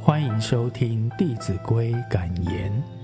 欢迎收听《弟子规》感言。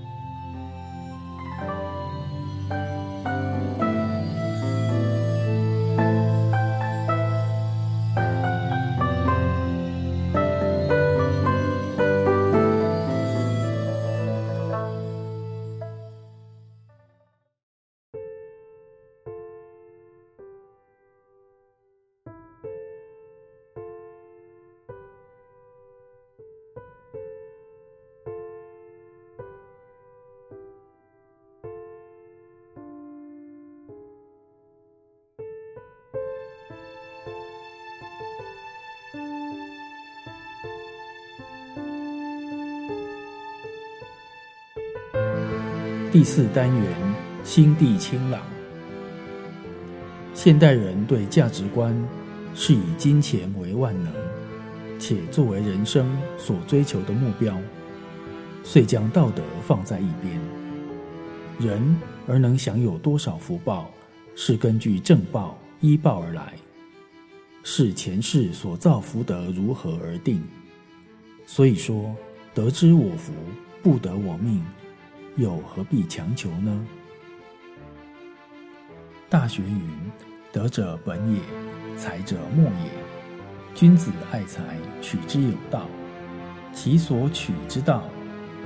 第四单元，心地清朗。现代人对价值观是以金钱为万能，且作为人生所追求的目标，遂将道德放在一边。人而能享有多少福报，是根据正报依报而来，是前世所造福德如何而定。所以说，得之我福，不得我命。又何必强求呢？大学云：“德者本也，才者末也。君子爱财，取之有道。其所取之道，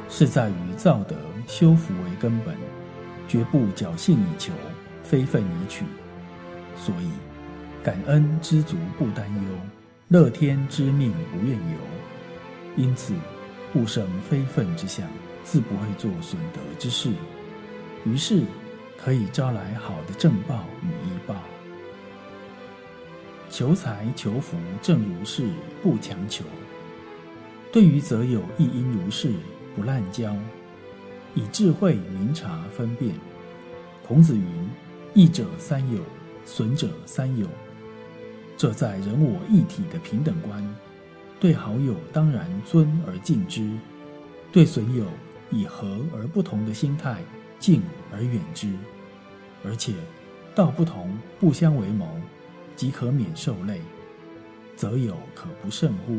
是在于造德修福为根本，绝不侥幸以求，非分以取。所以，感恩知足不担忧，乐天知命不怨尤。因此，勿生非分之想。”自不会做损德之事，于是可以招来好的正报与依报。求财求福，正如是，不强求。对于则友亦应如是，不滥交，以智慧明察分辨。孔子云：“益者三友，损者三友。”这在人我一体的平等观，对好友当然尊而敬之，对损友。以和而不同的心态，敬而远之，而且道不同，不相为谋，即可免受累，则有可不慎乎？